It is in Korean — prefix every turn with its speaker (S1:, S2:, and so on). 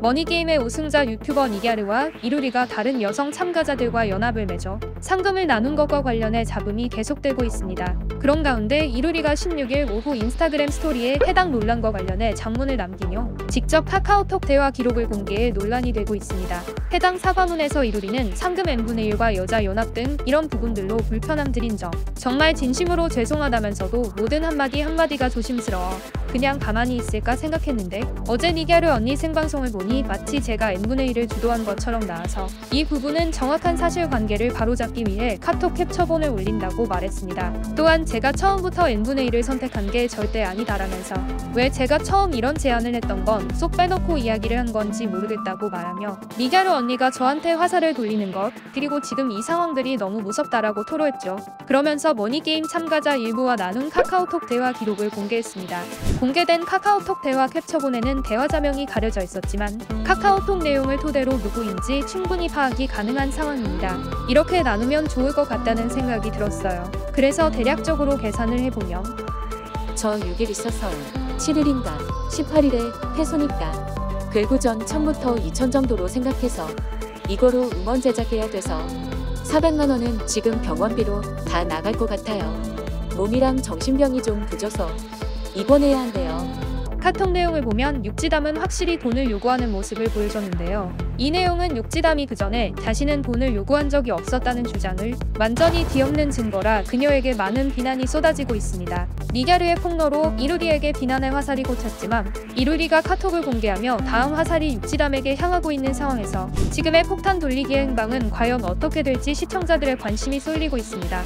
S1: 머니게임의 우승자 유튜버 니갸르와 이루리가 다른 여성 참가자들과 연합을 맺어 상금을 나눈 것과 관련해 잡음이 계속되고 있습니다. 그런 가운데 이루리가 16일 오후 인스타그램 스토리에 해당 논란과 관련해 장문을 남기며 직접 카카오톡 대화 기록을 공개해 논란이 되고 있습니다. 해당 사과문에서 이루리는 상금 n분의 1과 여자 연합 등 이런 부분들로 불편함 드린 점 정말 진심으로 죄송하다면서도 모든 한마디 한마디가 조심스러워 그냥 가만히 있을까 생각했는데 어제 니갸르 언니 생방송을 보니 마치 제가 n분의 1을 주도한 것처럼 나와서 이 부분은 정확한 사실관계를 바로잡기 위해 카톡 캡처본을 올린다고 말했습니다. 또한 제가 처음부터 n분의 1을 선택한 게 절대 아니다라면서 왜 제가 처음 이런 제안을 했던 건 쏙 빼놓고 이야기를 한 건지 모르겠다고 말하며 니갸르 언니가 저한테 화살을 돌리는 것 그리고 지금 이 상황들이 너무 무섭다라고 토로했죠. 그러면서 머니게임 참가자 일부와 나눈 카카오톡 대화 기록을 공개했습니다. 공개된 카카오톡 대화 캡처본에는 대화 자명이 가려져 있었지만 카카오톡 내용을 토대로 누구인지 충분히 파악이 가능한 상황입니다. 이렇게 나누면 좋을 것 같다는 생각이 들었어요. 그래서 대략적으로 계산을 해보면
S2: 저 6일 있어서 7일인가 18일에 퇴소니까 궤구전 1000부터 2000 정도로 생각해서 이거로 음원 제작해야 돼서 400만 원은 지금 병원비로 다 나갈 것 같아요. 몸이랑 정신병이 좀 부져서 입원해야 한대요.
S1: 카톡 내용을 보면 육지담은 확실히 돈을 요구하는 모습을 보여줬는데요. 이 내용은 육지담이 그 전에 자신은 돈을 요구한 적이 없었다는 주장을 완전히 뒤엎는 증거라 그녀에게 많은 비난이 쏟아지고 있습니다. 니갸르의 폭로로 이루리에게 비난의 화살이 꽂혔지만 이루리가 카톡을 공개하며 다음 화살이 육지담에게 향하고 있는 상황에서 지금의 폭탄 돌리기의 행방은 과연 어떻게 될지 시청자들의 관심이 쏠리고 있습니다.